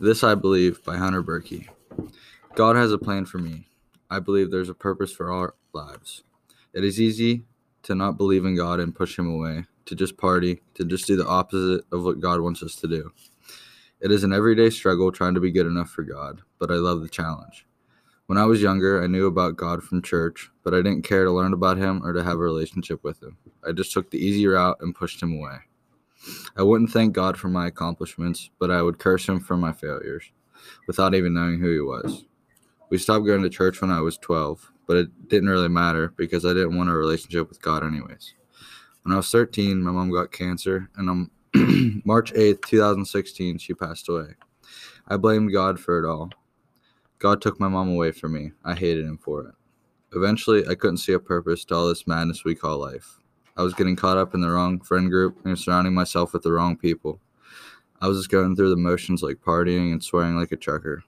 This I Believe by Hunter Berkey. God has a plan for me. I believe there's a purpose for our lives. It is easy to not believe in God and push Him away, to just party, to just do the opposite of what God wants us to do. It is an everyday struggle trying to be good enough for God, but I love the challenge. When I was younger, I knew about God from church, but I didn't care to learn about Him or to have a relationship with Him. I just took the easy route and pushed Him away. I wouldn't thank God for my accomplishments, but I would curse Him for my failures without even knowing who He was. We stopped going to church when I was 12, but it didn't really matter because I didn't want a relationship with God, anyways. When I was 13, my mom got cancer, and on March 8th, 2016, she passed away. I blamed God for it all. God took my mom away from me. I hated Him for it. Eventually, I couldn't see a purpose to all this madness we call life. I was getting caught up in the wrong friend group and surrounding myself with the wrong people. I was just going through the motions like partying and swearing like a trucker.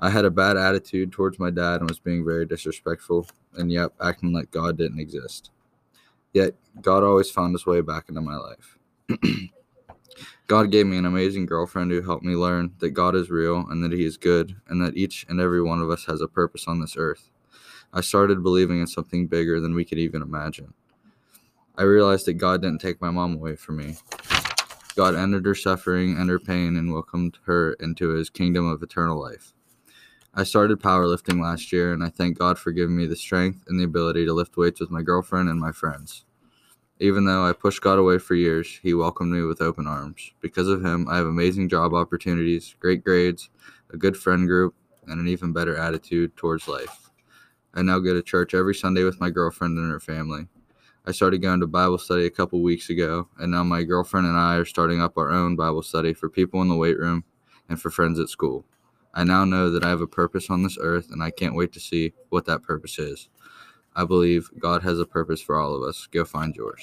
I had a bad attitude towards my dad and was being very disrespectful, and yep, acting like God didn't exist. Yet, God always found his way back into my life. God gave me an amazing girlfriend who helped me learn that God is real and that He is good, and that each and every one of us has a purpose on this earth. I started believing in something bigger than we could even imagine. I realized that God didn't take my mom away from me. God ended her suffering and her pain and welcomed her into his kingdom of eternal life. I started powerlifting last year, and I thank God for giving me the strength and the ability to lift weights with my girlfriend and my friends. Even though I pushed God away for years, He welcomed me with open arms. Because of Him, I have amazing job opportunities, great grades, a good friend group, and an even better attitude towards life. I now go to church every Sunday with my girlfriend and her family. I started going to Bible study a couple weeks ago, and now my girlfriend and I are starting up our own Bible study for people in the weight room and for friends at school. I now know that I have a purpose on this earth, and I can't wait to see what that purpose is. I believe God has a purpose for all of us. Go find yours.